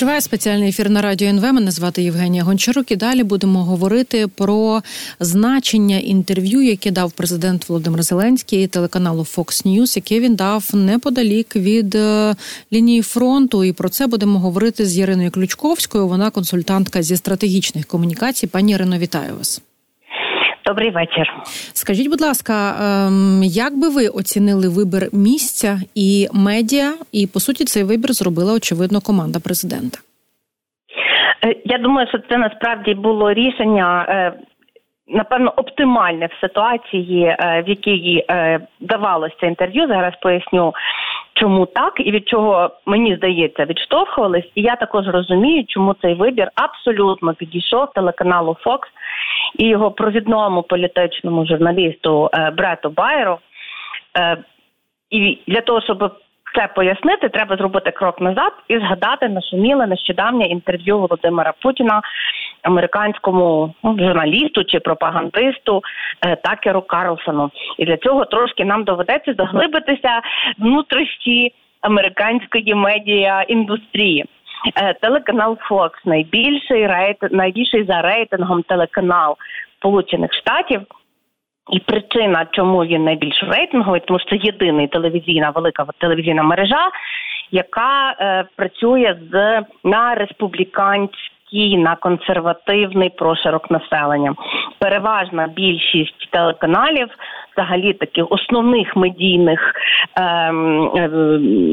Триває спеціальний ефір на радіо НВ. Мене звати Євгенія Гончарук. І далі будемо говорити про значення інтерв'ю, яке дав президент Володимир Зеленський телеканалу Fox News, яке він дав неподалік від е, лінії фронту. І про це будемо говорити з Іриною Ключковською. Вона консультантка зі стратегічних комунікацій. Пані Ірино, вітаю вас. Добрий вечір. Скажіть, будь ласка, ем, як би ви оцінили вибір місця і медіа? І по суті, цей вибір зробила очевидно команда президента? Е, я думаю, що це насправді було рішення. Е, напевно, оптимальне в ситуації, е, в якій давалося інтерв'ю. Зараз поясню, чому так і від чого мені здається відштовхувались. І я також розумію, чому цей вибір абсолютно підійшов телеканалу Fox і його провідному політичному журналісту е, Брету Байеру. Е, і для того, щоб це пояснити, треба зробити крок назад і згадати нашуміле нещодавнє інтерв'ю Володимира Путіна американському ну, журналісту чи пропагандисту е, Такеру Карлсону. І для цього трошки нам доведеться заглибитися внутрішні американської медіа індустрії. Е, телеканал Fox найбільший рейт, найбільший за рейтингом телеканал Сполучених Штатів. І причина, чому він найбільш рейтинговий, тому що це єдиний телевізійна велика телевізійна мережа, яка е, працює з на республіканській жорсткий на консервативний проширок населення. Переважна більшість телеканалів, взагалі таких основних медійних ем, е,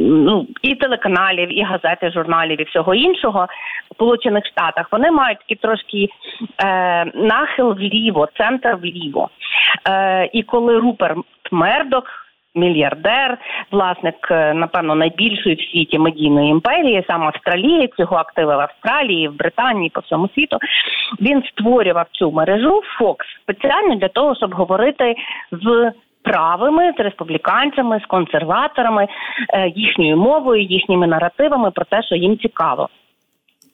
ну і телеканалів, і газети, журналів, і всього іншого в Сполучених Штатах вони мають такий трошки е, нахил вліво, центр вліво. Е, І коли Руперт Мердок мільярдер, власник, е, напевно, найбільшої в світі медійної імперії, сам австралієць, його активи в Австралії, в Британії, по всьому світу. Він створював цю мережу Fox спеціально для того, щоб говорити з. Правими з республіканцями, з консерваторами, е, їхньою мовою, їхніми наративами про те, що їм цікаво,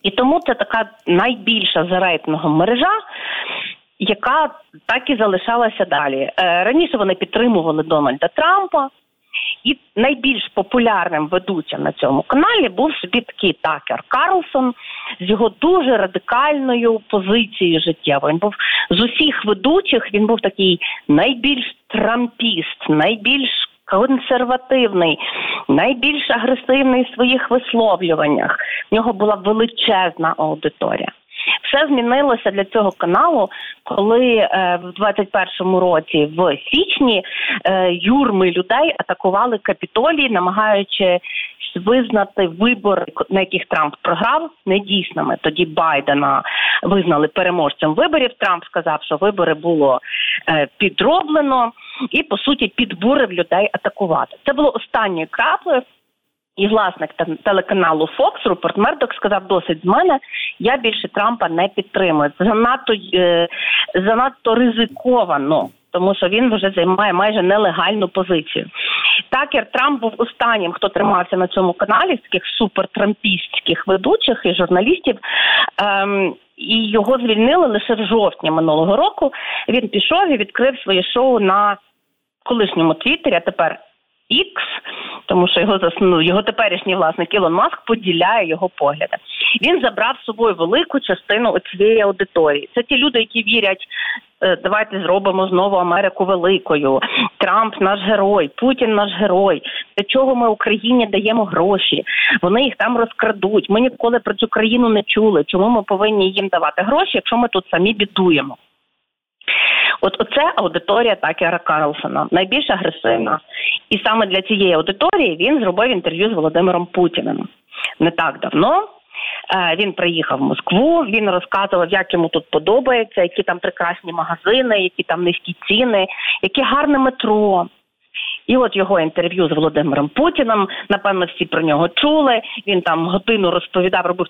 і тому це така найбільша за рейтингом мережа, яка так і залишалася далі. Е, раніше вони підтримували Дональда Трампа, і найбільш популярним ведучим на цьому каналі був собі такий Такер Карлсон з його дуже радикальною позицією життєвою. Він був з усіх ведучих, він був такий найбільш трампіст, найбільш консервативний, найбільш агресивний в своїх висловлюваннях. В нього була величезна аудиторія. Все змінилося для цього каналу, коли е, в 21-му році, в січні, е, юрми людей атакували капітолії, намагаючи визнати вибори, на яких Трамп програв, недійсними. Тоді Байдена визнали переможцем виборів. Трамп сказав, що вибори було е, підроблено, і по суті підбурив людей атакувати. Це було останньою краплею. І власник телеканалу Fox Руперт Мердок сказав досить з мене. Я більше Трампа не підтримую. Це занадто е, занадто ризиковано, тому що він вже займає майже нелегальну позицію. Такер Трамп був останнім, хто тримався на цьому каналі з таких супертрампістських ведучих і журналістів. Ем, і його звільнили лише в жовтні минулого року. Він пішов і відкрив своє шоу на колишньому твіттері, а тепер X, тому що його заснув його теперішній власник Ілон Маск поділяє його погляди. Він забрав з собою велику частину цієї аудиторії. Це ті люди, які вірять. «Е, давайте зробимо знову Америку великою. Трамп наш герой, Путін наш герой. Для чого ми Україні даємо гроші? Вони їх там розкрадуть. Ми ніколи про цю країну не чули. Чому ми повинні їм давати гроші, якщо ми тут самі бідуємо? От оце аудиторія Такера Карлсона, найбільш агресивна. І саме для цієї аудиторії він зробив інтерв'ю з Володимиром Путіним не так давно. Е, він приїхав в Москву. Він розказував, як йому тут подобається, які там прекрасні магазини, які там низькі ціни, яке гарне метро. І от його інтерв'ю з Володимиром Путіним, напевно, всі про нього чули. Він там годину розповідав, робив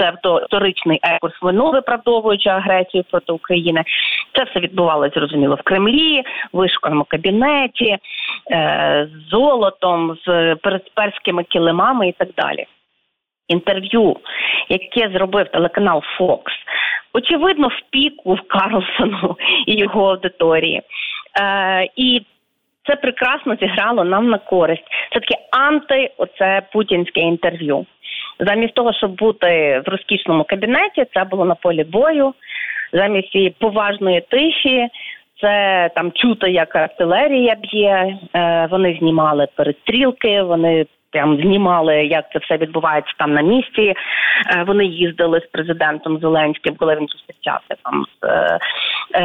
такі псевдоісторичний екурс вину, виправдовуючи агресію проти України. Це все відбувалося зрозуміло в Кремлі, в вишуканому кабінеті, е, з золотом, з перськими килимами і так далі. Інтерв'ю, яке зробив телеканал Fox, очевидно, в піку в Карлсону і його аудиторії. Е, І це прекрасно зіграло нам на користь. Це таке анти, оце путінське інтерв'ю. Замість того, щоб бути в розкішному кабінеті, це було на полі бою. Замість цієї поважної тиші, це там чути, як артилерія б'є. Е, вони знімали перестрілки, вони прям знімали, як це все відбувається там на місці. Е, вони їздили з президентом Зеленським, коли він зустрічався там з е,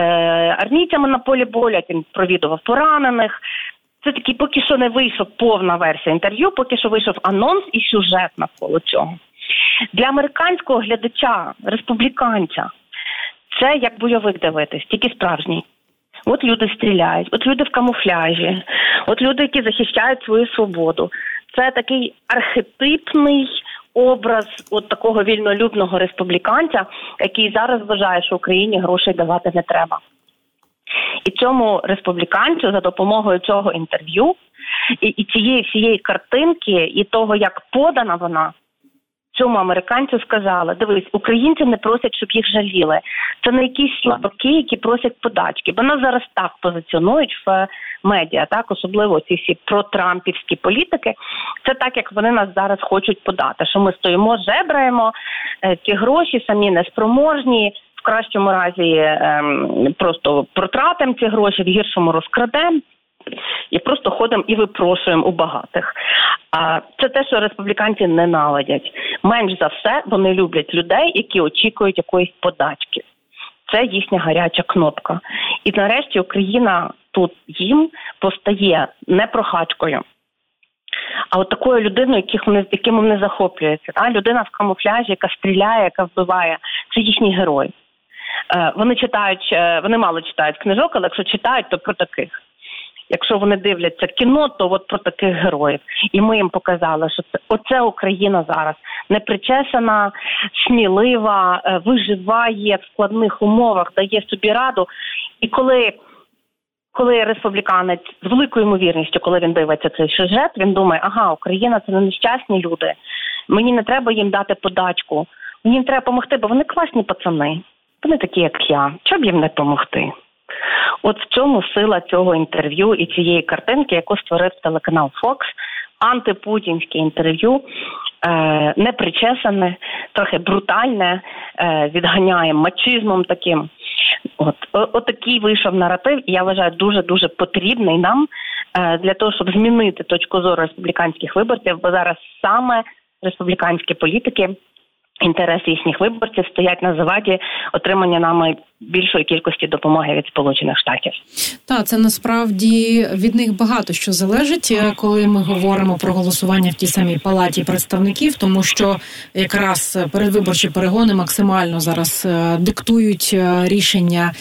армійцями на полі бою, він провідував поранених. Це такий поки що не вийшов повна версія інтерв'ю, поки що вийшов анонс і сюжет навколо цього. Для американського глядача, республіканця, це як бойовик дивитись, тільки справжній. От люди стріляють, от люди в камуфляжі, от люди, які захищають свою свободу. Це такий архетипний образ от такого вільнолюбного республіканця, який зараз вважає, що Україні грошей давати не треба. І цьому республіканцю за допомогою цього інтерв'ю і, і цієї всієї картинки, і того, як подана вона. Цьому американцю сказали: дивись, українці не просять, щоб їх жаліли. Це не якісь слабаки, які просять подачки. Бо нас зараз так позиціонують в медіа, так особливо ці всі протрампівські політики. Це так, як вони нас зараз хочуть подати. Що ми стоїмо, жебраємо е, ті гроші, самі неспроможні. Кращому разі ем, просто протратимо ці гроші, в гіршому розкрадемо і просто ходимо і випрошуємо у багатих. А це те, що республіканці ненавидять. Менш за все вони люблять людей, які очікують якоїсь подачки. Це їхня гаряча кнопка. І нарешті Україна тут їм постає не прохачкою, а от такою людиною, яких вони яким вони захоплюються. А людина в камуфляжі, яка стріляє, яка вбиває, це їхній герой. Е, вони читають, е, вони мало читають книжок, але якщо читають, то про таких. Якщо вони дивляться кіно, то от про таких героїв. І ми їм показали, що це оце Україна зараз непричесана, смілива, е, виживає в складних умовах, дає собі раду. І коли коли республіканець з великою ймовірністю, коли він дивиться цей сюжет, він думає, ага, Україна це не нещасні люди. Мені не треба їм дати подачку. Мені треба допомогти, бо вони класні пацани. Вони такі, як я. Чоб їм не допомогти? От в цьому сила цього інтерв'ю і цієї картинки, яку створив телеканал Fox, антипутінське інтерв'ю, е, непричесане, трохи брутальне, е, відганяє мачизмом таким. От отакий вийшов наратив, і я вважаю дуже дуже потрібний нам е, для того, щоб змінити точку зору республіканських виборців, бо зараз саме республіканські політики інтереси їхніх виборців стоять на заваді отримання нами більшої кількості допомоги від сполучених штатів. Та це насправді від них багато що залежить, е, коли ми говоримо про голосування в тій самій палаті представників, тому що якраз передвиборчі перегони максимально зараз е, диктують е, рішення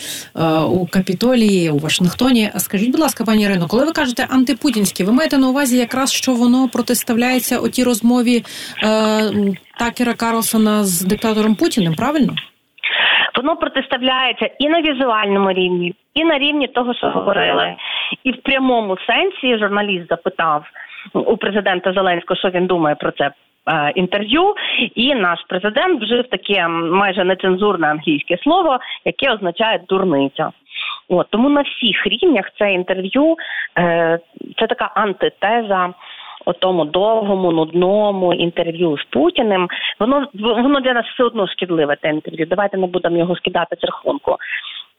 у капітолії у Вашингтоні. Скажіть, будь ласка, пані Ірино, коли ви кажете антипутінські, ви маєте на увазі, якраз що воно протиставляється у тій розмові Такера Карлсона з диктатором Путіним, правильно? Воно протиставляється і на візуальному рівні, і на рівні того, що говорили. І в прямому сенсі журналіст запитав у президента Зеленського, що він думає про це. Е, інтерв'ю, і наш президент вжив таке майже нецензурне англійське слово, яке означає дурниця. От тому на всіх рівнях це інтерв'ю е, це така антитеза тому довгому, нудному інтерв'ю з Путіним, воно воно для нас все одно шкідливе те інтерв'ю. Давайте не будемо його скидати з рахунку.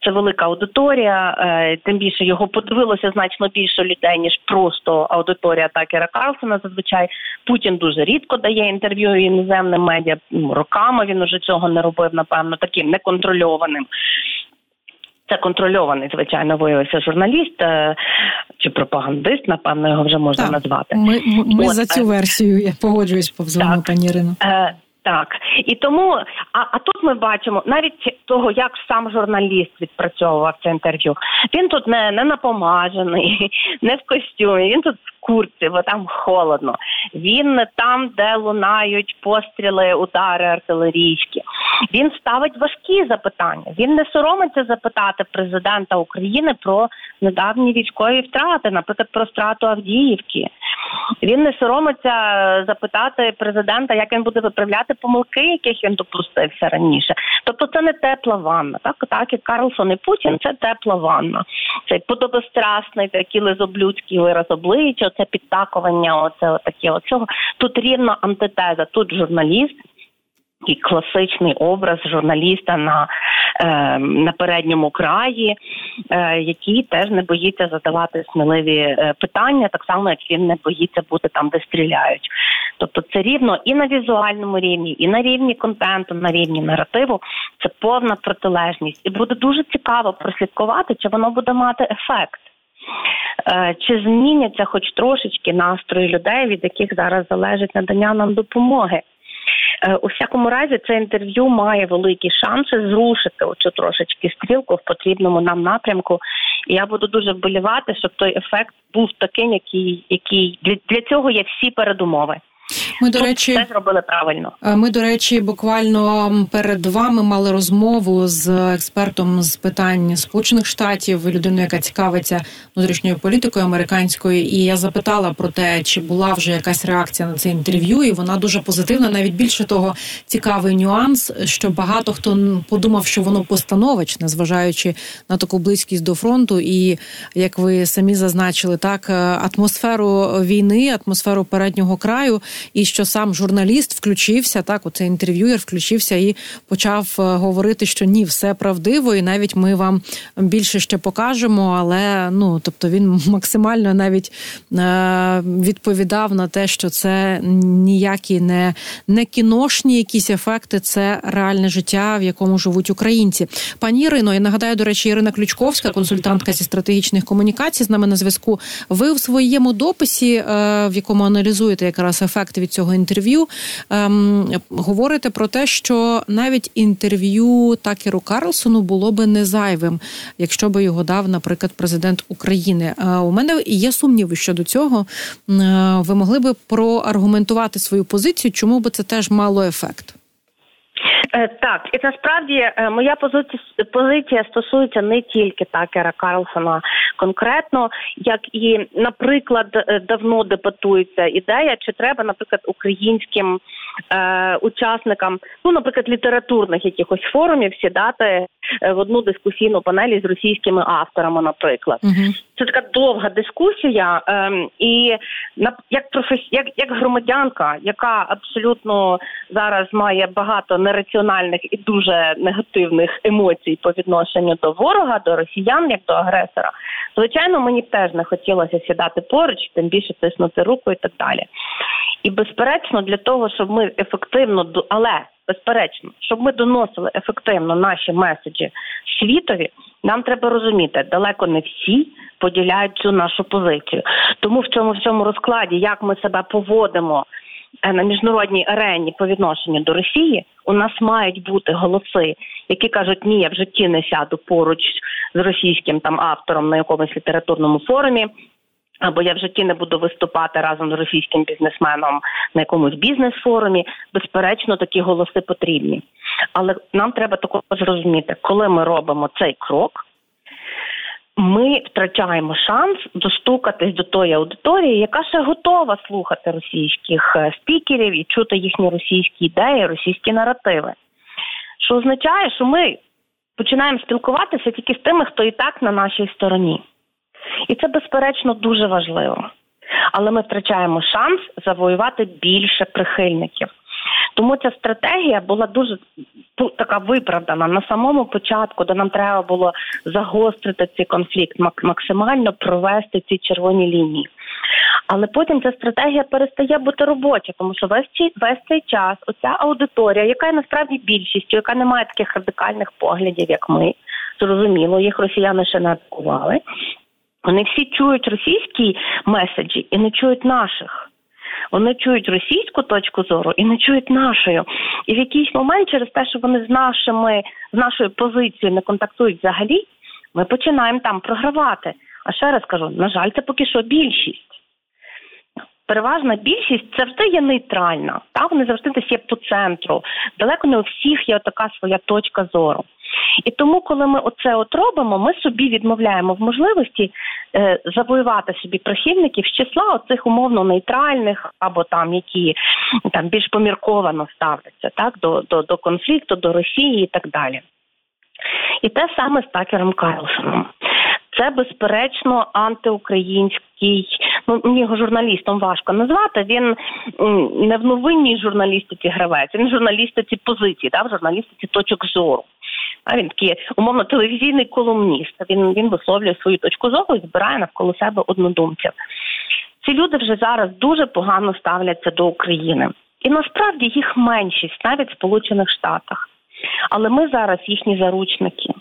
Це велика аудиторія, е, тим більше його подивилося значно більше людей ніж просто аудиторія Такера Карлсона. Зазвичай Путін дуже рідко дає інтерв'ю іноземним медіа. Роками він уже цього не робив, напевно, таким неконтрольованим. Це контрольований, звичайно, виявився журналіст е, чи пропагандист, напевно, його вже можна так, назвати. Ми ми От, за цю е, версію я погоджуюсь повз вами, пані Ірино. Е, так і тому, а а тут ми бачимо навіть того, як сам журналіст відпрацьовував це інтерв'ю. Він тут не не напомажений, не в костюмі. Він тут в курці, бо там холодно. Він там, де лунають постріли, удари артилерійські. Він ставить важкі запитання. Він не соромиться запитати президента України про недавні військові втрати, наприклад, про страту Авдіївки. Він не соромиться запитати президента, як він буде виправляти помилки, яких він допустився раніше. Тобто, це не тепла ванна. Так, так як Карлсон і Путін, це тепла ванна. Цей подобострасний, такий лизоблюдський вираз обличчя, це підтакування, оце отаке оцього. Тут рівно антитеза. Тут журналіст і класичний образ журналіста на е, на передньому краї, е, який теж не боїться задавати сміливі е, питання, так само як він не боїться бути там, де стріляють. Тобто це рівно і на візуальному рівні, і на рівні контенту, на рівні наративу. Це повна протилежність, і буде дуже цікаво прослідкувати, чи воно буде мати ефект. Е, чи зміняться хоч трошечки настрої людей, від яких зараз залежить надання нам допомоги? Е, у всякому разі, це інтерв'ю має великі шанси зрушити оцю трошечки стрілку в потрібному нам напрямку. І я буду дуже вболівати, щоб той ефект був таким, який який для, для цього є всі передумови. Ми до речі, все зробили правильно. Е, ми до речі, буквально перед вами мали розмову з експертом з питань сполучених штатів, людиною, яка цікавиться внутрішньою політикою американською. І я запитала про те, чи була вже якась реакція на це інтерв'ю, і вона дуже позитивна. Навіть більше того, цікавий нюанс, що багато хто подумав, що воно постановочне, зважаючи на таку близькість до фронту, і як ви самі зазначили, так е, атмосферу війни, атмосферу переднього краю і що сам журналіст включився, так оцей інтерв'юєр включився і почав е, говорити, що ні, все правдиво, і навіть ми вам більше ще покажемо. Але ну тобто він максимально навіть е, відповідав на те, що це ніякі не, не кіношні якісь ефекти, це реальне життя, в якому живуть українці. Пані Ірино, я нагадаю, до речі, Ірина Ключковська, консультантка зі стратегічних комунікацій, з нами на зв'язку. Ви в своєму дописі, е, в якому аналізуєте якраз ефект ефект від цього інтерв'ю. Ем, говорите про те, що навіть інтерв'ю Такеру Карлсону було би не зайвим, якщо би його дав, наприклад, президент України. Е, у мене є сумніви щодо цього. Е, ви могли би проаргументувати свою позицію, чому би це теж мало ефект? Е, так, і насправді е, моя позиція стосується не тільки Такера Карлсона конкретно, як і, наприклад, е, давно дебатується ідея, чи треба, наприклад, українським е, учасникам, ну, наприклад, літературних якихось форумів сідати в одну дискусійну панелі з російськими авторами, наприклад. uh Це така довга дискусія, е, і на як професі... як, як громадянка, яка абсолютно зараз має багато нераціональних і дуже негативних емоцій по відношенню до ворога, до росіян, як до агресора. Звичайно, мені теж не хотілося сідати поруч, тим більше тиснути руку і так далі. І безперечно, для того, щоб ми ефективно але безперечно, щоб ми доносили ефективно наші меседжі світові, нам треба розуміти, далеко не всі поділяють цю нашу позицію. Тому в цьому всьому розкладі, як ми себе поводимо Е, на міжнародній арені по відношенню до Росії у нас мають бути голоси, які кажуть, ні, я в житті не сяду поруч з російським там автором на якомусь літературному форумі. Або я в житті не буду виступати разом з російським бізнесменом на якомусь бізнес-форумі. Безперечно, такі голоси потрібні. Але нам треба також зрозуміти, коли ми робимо цей крок, ми втрачаємо шанс достукатись до тої аудиторії, яка ще готова слухати російських е, спікерів і чути їхні російські ідеї, російські наративи. Що означає, що ми починаємо спілкуватися тільки з тими, хто і так на нашій стороні. І це, безперечно, дуже важливо. Але ми втрачаємо шанс завоювати більше прихильників. Тому ця стратегія була дуже така виправдана на самому початку, де нам треба було загострити цей конфлікт, максимально провести ці червоні лінії. Але потім ця стратегія перестає бути робоча, тому що весь цей весь цей час оця аудиторія, яка є насправді більшістю, яка не має таких радикальних поглядів, як ми, зрозуміло, їх росіяни ще не атакували. Вони всі чують російські меседжі і не чують наших. Вони чують російську точку зору і не чують нашою. І в якийсь момент, через те, що вони з нашими з нашою позицією не контактують взагалі, ми починаємо там програвати. А ще раз кажу: на жаль, це поки що більшість. переважна більшість завжди є нейтральна. Та вони завжди десь є по центру. Далеко не у всіх є така своя точка зору. І тому, коли ми оце от робимо, ми собі відмовляємо в можливості е, завоювати собі прихильників з числа оцих умовно нейтральних або там які там більш помірковано ставляться так до, до, до конфлікту, до Росії і так далі. І те саме з Такером Карлсоном. Це безперечно антиукраїнський. Ну мені його журналістом важко назвати. Він не в новинній журналістиці гравець, він в журналістиці позиції, да, в журналістиці точок зору. А він такий умовно телевізійний колумніст. Він він висловлює свою точку зору і збирає навколо себе однодумців. Ці люди вже зараз дуже погано ставляться до України, і насправді їх меншість навіть в Сполучених Штатах. Але ми зараз їхні заручники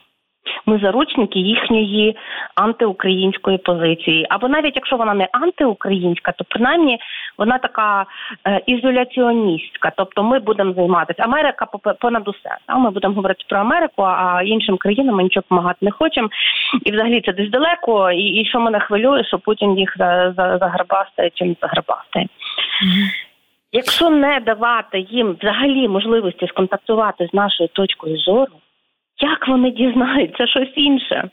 ми заручники їхньої антиукраїнської позиції. Або навіть якщо вона не антиукраїнська, то принаймні вона така е, ізоляціоністська. Тобто ми будемо займатися Америка понад усе. А ми будемо говорити про Америку, а іншим країнам ми нічого допомагати не хочемо. І взагалі це десь далеко. І, і що мене хвилює, що Путін їх за, за, заграбастає чи не заграбастає. Якщо не давати їм взагалі можливості сконтактувати з нашою точкою зору, як вони дізнаються щось інше?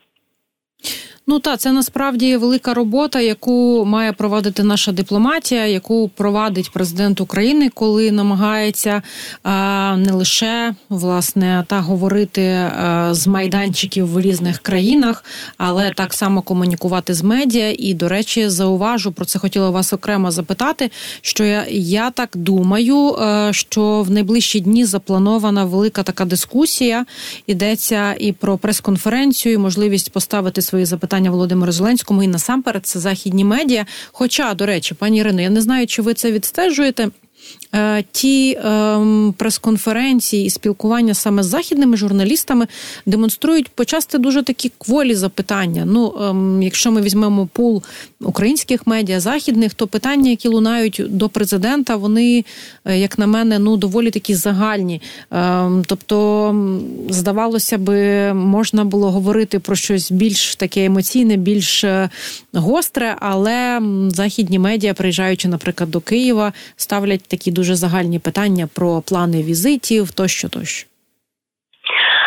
Ну та це насправді велика робота, яку має проводити наша дипломатія, яку провадить президент України, коли намагається а, не лише власне та говорити а, з майданчиків в різних країнах, але так само комунікувати з медіа. І, до речі, зауважу про це хотіла вас окремо запитати. Що я, я так думаю, що в найближчі дні запланована велика така дискусія. Йдеться і про прес-конференцію, і можливість поставити свої запитання питання Володимиру Зеленському і насамперед це західні медіа. Хоча, до речі, пані Ірино, я не знаю, чи ви це відстежуєте. Е, ті ем, прес-конференції і спілкування саме з західними журналістами демонструють почасти дуже такі кволі запитання. Ну, ем, якщо ми візьмемо пул українських медіа західних, то питання, які лунають до президента, вони, е, як на мене, ну доволі такі загальні. Ем, тобто, здавалося би, можна було говорити про щось більш таке емоційне, більш е, гостре, але західні медіа, приїжджаючи, наприклад, до Києва, ставлять такі дуже загальні питання про плани візитів тощо тощо.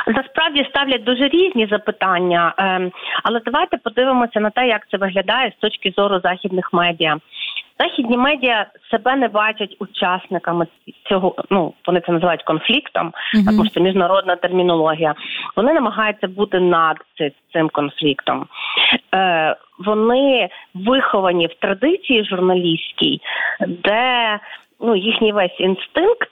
Насправді ставлять дуже різні запитання, ем, але давайте подивимося на те, як це виглядає з точки зору західних медіа. Західні медіа себе не бачать учасниками цього. Ну вони це називають конфліктом, uh-huh. тому що це міжнародна термінологія. Вони намагаються бути над цим конфліктом. Е, Вони виховані в традиції журналістській, де ну їхній весь інстинкт.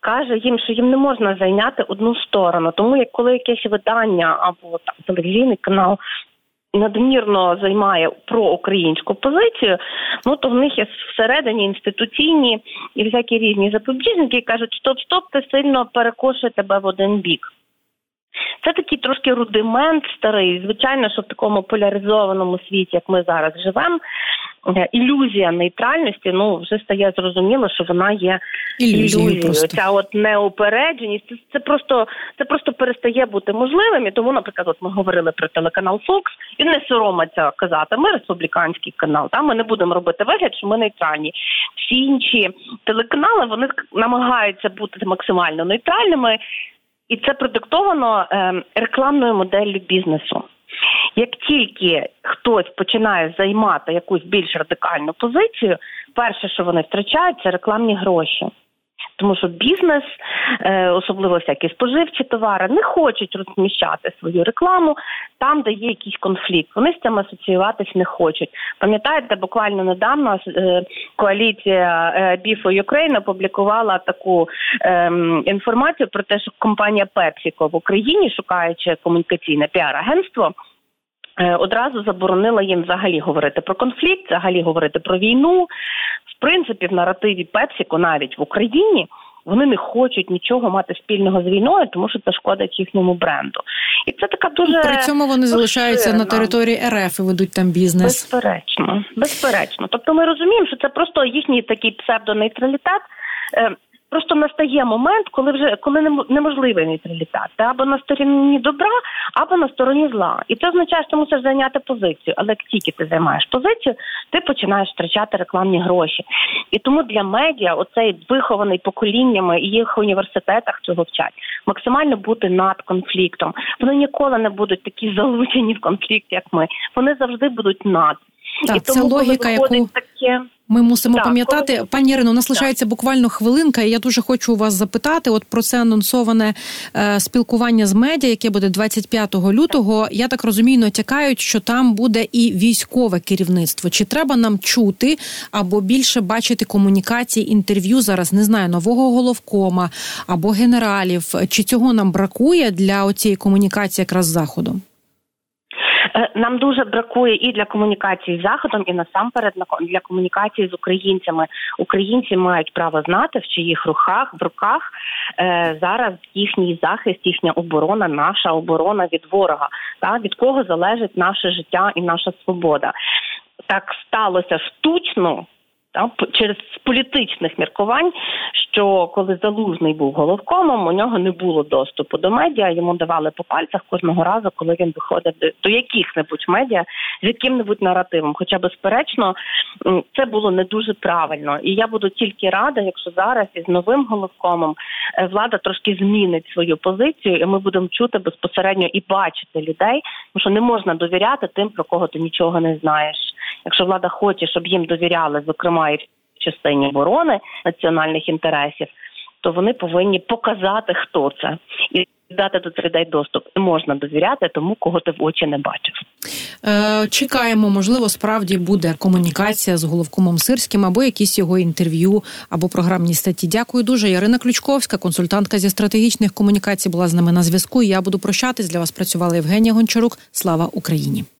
Каже їм, що їм не можна зайняти одну сторону, тому як коли якесь видання або там телевізійний канал надмірно займає проукраїнську позицію, ну то в них є всередині інституційні і всякі різні запобіжники, кажуть, стоп, стоп, ти сильно перекошує тебе в один бік. Це такий трошки рудимент старий. Звичайно, що в такому поляризованому світі, як ми зараз живемо, Е, ілюзія нейтральності, ну вже стає зрозуміло, що вона є ілюзією. Ця от неупередженість, це, це просто це просто перестає бути можливим. І тому, наприклад, от ми говорили про телеканал Fox, і не соромиться казати. Ми республіканський канал. Там ми не будемо робити вигляд, що ми нейтральні. Всі інші телеканали вони намагаються бути максимально нейтральними, і це продиктовано е, рекламною моделлю бізнесу. Як тільки хтось починає займати якусь більш радикальну позицію, перше, що вони втрачають, це рекламні гроші. Тому що бізнес, е, особливо всякі споживчі товари, не хочуть розміщати свою рекламу там, де є якийсь конфлікт. Вони з цим асоціюватись не хочуть. Пам'ятаєте, буквально недавно е, коаліція Be for Ukraine опублікувала таку ем, інформацію про те, що компанія PepsiCo в Україні, шукаючи комунікаційне піар-агентство. Е, одразу заборонила їм взагалі говорити про конфлікт, взагалі говорити про війну. В принципі, в наративі Пепсіко навіть в Україні вони не хочуть нічого мати спільного з війною, тому що це шкодить їхньому бренду. І це така дуже при цьому вони залишаються на території РФ і ведуть там бізнес. Безперечно, безперечно. Тобто, ми розуміємо, що це просто їхній такий псевдонейтралітет. Просто настає момент, коли вже коли неможливий нейтралітет, або на стороні добра, або на стороні зла. І це означає, що ти мусиш зайняти позицію. Але як тільки ти займаєш позицію, ти починаєш втрачати рекламні гроші. І тому для медіа, оцей вихований поколіннями і їх університетах цього вчать, максимально бути над конфліктом. Вони ніколи не будуть такі залучені в конфлікт, як ми. Вони завжди будуть над. Так, і тому, це логіка, яку таке. Ми мусимо так, пам'ятати, коли... пані Ірино, у нас лишається буквально хвилинка, і я дуже хочу у вас запитати. От про це анонсоване е, спілкування з медіа, яке буде 25 лютого. Я так розумію, натякають, що там буде і військове керівництво. Чи треба нам чути або більше бачити комунікації інтерв'ю зараз? Не знаю, нового головкома або генералів. Чи цього нам бракує для оцієї комунікації якраз з заходом? Е, нам дуже бракує і для комунікації з заходом, і насамперед для комунікації з українцями. Українці мають право знати, в чиїх рухах в руках е, зараз їхній захист, їхня оборона, наша оборона від ворога, та від кого залежить наше життя і наша свобода. Так сталося штучно та через політичних міркувань, що коли залужний був головкомом, у нього не було доступу до медіа. Йому давали по пальцях кожного разу, коли він виходив до яких-небудь медіа з яким-небудь наративом. Хоча, безперечно, це було не дуже правильно. І я буду тільки рада, якщо зараз із новим головкомом е, влада трошки змінить свою позицію, і ми будемо чути безпосередньо і бачити людей, тому що не можна довіряти тим, про кого ти нічого не знаєш. Якщо влада хоче, щоб їм довіряли, зокрема і в частині оборони національних інтересів, то вони повинні показати, хто це, і дати до людей доступ. Не можна довіряти тому, кого ти в очі не бачив. Е, чекаємо, можливо, справді буде комунікація з головкомом Сирським або якісь його інтерв'ю або програмні статті. Дякую дуже. Ярина Ключковська, консультантка зі стратегічних комунікацій, була з нами на зв'язку. Я буду прощатись. Для вас працювала Євгенія Гончарук. Слава Україні.